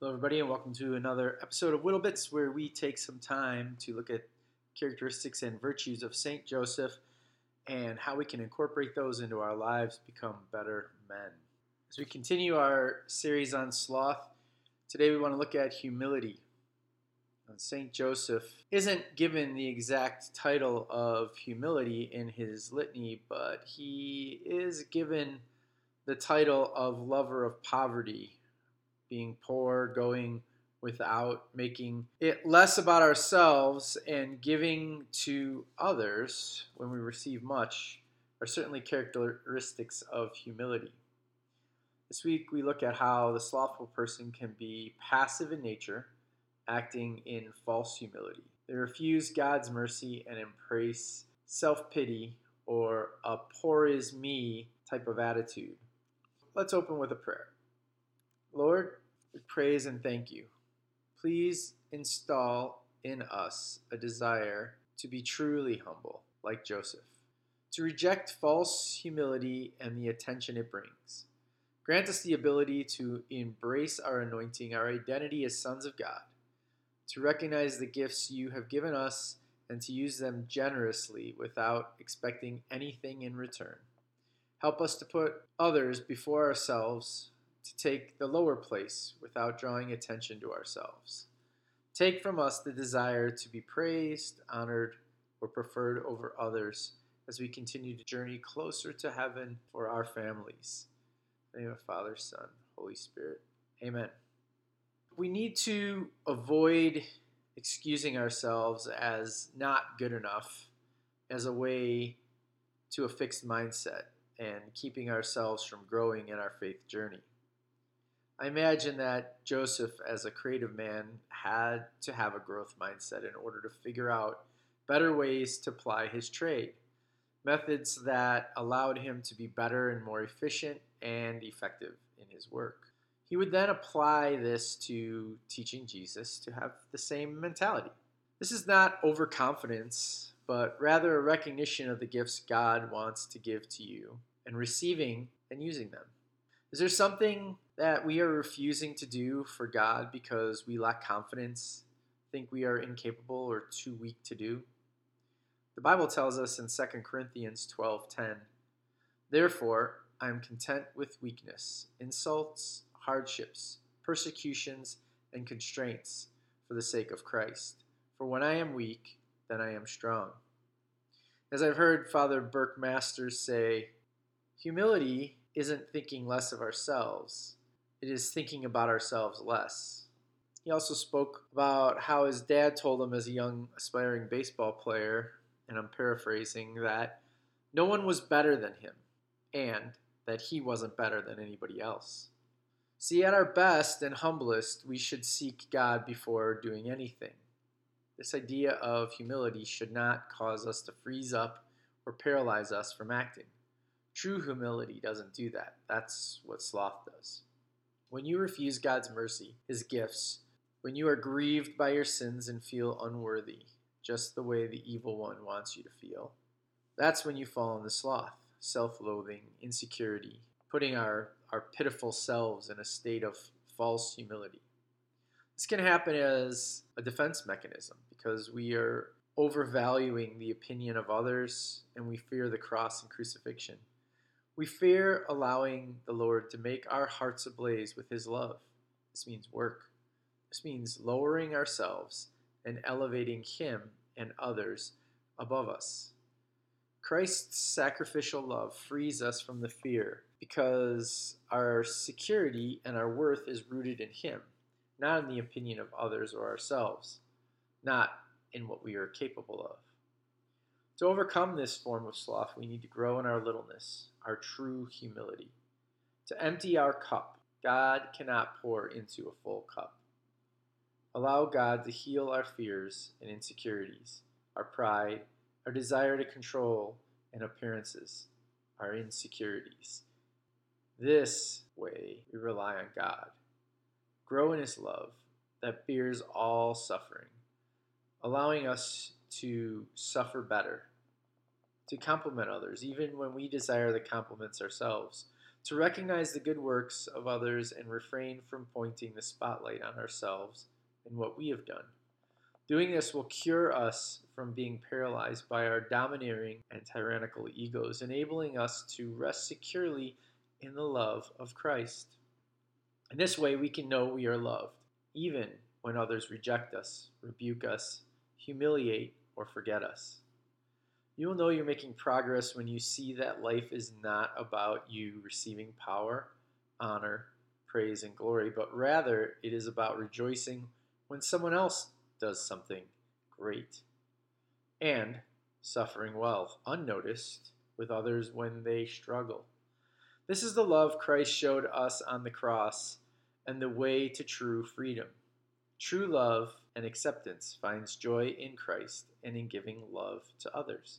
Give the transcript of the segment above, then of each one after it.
Hello, everybody, and welcome to another episode of Whittle Bits, where we take some time to look at characteristics and virtues of Saint Joseph and how we can incorporate those into our lives, become better men. As we continue our series on sloth, today we want to look at humility. Saint Joseph isn't given the exact title of humility in his litany, but he is given the title of lover of poverty being poor, going without, making it less about ourselves and giving to others when we receive much are certainly characteristics of humility. This week we look at how the slothful person can be passive in nature, acting in false humility. They refuse God's mercy and embrace self pity or a poor is me type of attitude. Let's open with a prayer. Lord, we praise and thank you. Please install in us a desire to be truly humble, like Joseph, to reject false humility and the attention it brings. Grant us the ability to embrace our anointing, our identity as sons of God, to recognize the gifts you have given us and to use them generously without expecting anything in return. Help us to put others before ourselves to take the lower place without drawing attention to ourselves. Take from us the desire to be praised, honored, or preferred over others as we continue to journey closer to heaven for our families. In the name of Father, Son, Holy Spirit. Amen. We need to avoid excusing ourselves as not good enough as a way to a fixed mindset and keeping ourselves from growing in our faith journey. I imagine that Joseph, as a creative man, had to have a growth mindset in order to figure out better ways to ply his trade, methods that allowed him to be better and more efficient and effective in his work. He would then apply this to teaching Jesus to have the same mentality. This is not overconfidence, but rather a recognition of the gifts God wants to give to you and receiving and using them. Is there something that we are refusing to do for God because we lack confidence, think we are incapable or too weak to do? The Bible tells us in 2 Corinthians 12:10, "Therefore I am content with weakness, insults, hardships, persecutions, and constraints for the sake of Christ. For when I am weak, then I am strong." As I've heard Father Burke Masters say, humility isn't thinking less of ourselves, it is thinking about ourselves less. He also spoke about how his dad told him as a young aspiring baseball player, and I'm paraphrasing, that no one was better than him and that he wasn't better than anybody else. See, at our best and humblest, we should seek God before doing anything. This idea of humility should not cause us to freeze up or paralyze us from acting. True humility doesn't do that. That's what sloth does. When you refuse God's mercy, His gifts, when you are grieved by your sins and feel unworthy, just the way the evil one wants you to feel, that's when you fall into sloth, self loathing, insecurity, putting our, our pitiful selves in a state of false humility. This can happen as a defense mechanism because we are overvaluing the opinion of others and we fear the cross and crucifixion. We fear allowing the Lord to make our hearts ablaze with His love. This means work. This means lowering ourselves and elevating Him and others above us. Christ's sacrificial love frees us from the fear because our security and our worth is rooted in Him, not in the opinion of others or ourselves, not in what we are capable of. To overcome this form of sloth, we need to grow in our littleness, our true humility. To empty our cup, God cannot pour into a full cup. Allow God to heal our fears and insecurities, our pride, our desire to control, and appearances, our insecurities. This way we rely on God. Grow in His love that bears all suffering, allowing us to suffer better to compliment others, even when we desire the compliments ourselves, to recognize the good works of others and refrain from pointing the spotlight on ourselves and what we have done. Doing this will cure us from being paralyzed by our domineering and tyrannical egos, enabling us to rest securely in the love of Christ. In this way, we can know we are loved, even when others reject us, rebuke us, humiliate, or forget us. You will know you're making progress when you see that life is not about you receiving power, honor, praise, and glory, but rather it is about rejoicing when someone else does something great and suffering well, unnoticed, with others when they struggle. This is the love Christ showed us on the cross and the way to true freedom. True love and acceptance finds joy in Christ and in giving love to others.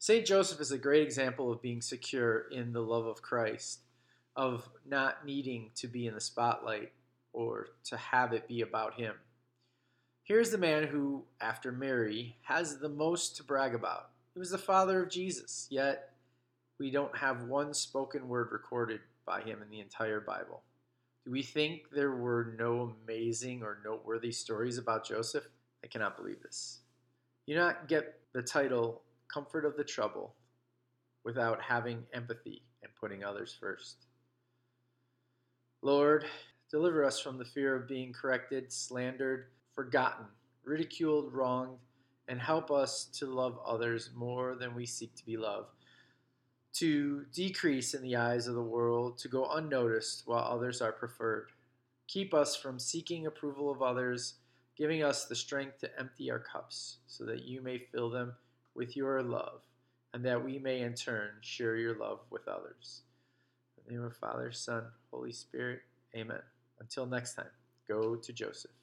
St. Joseph is a great example of being secure in the love of Christ, of not needing to be in the spotlight or to have it be about him. Here's the man who, after Mary, has the most to brag about. He was the father of Jesus, yet we don't have one spoken word recorded by him in the entire Bible. Do we think there were no amazing or noteworthy stories about Joseph? I cannot believe this. You not get the title Comfort of the Trouble without having empathy and putting others first. Lord, deliver us from the fear of being corrected, slandered, forgotten, ridiculed, wronged, and help us to love others more than we seek to be loved, to decrease in the eyes of the world, to go unnoticed while others are preferred. Keep us from seeking approval of others, giving us the strength to empty our cups, so that you may fill them with your love, and that we may in turn share your love with others. In the name of Father, Son, Holy Spirit, Amen. Until next time, go to Joseph.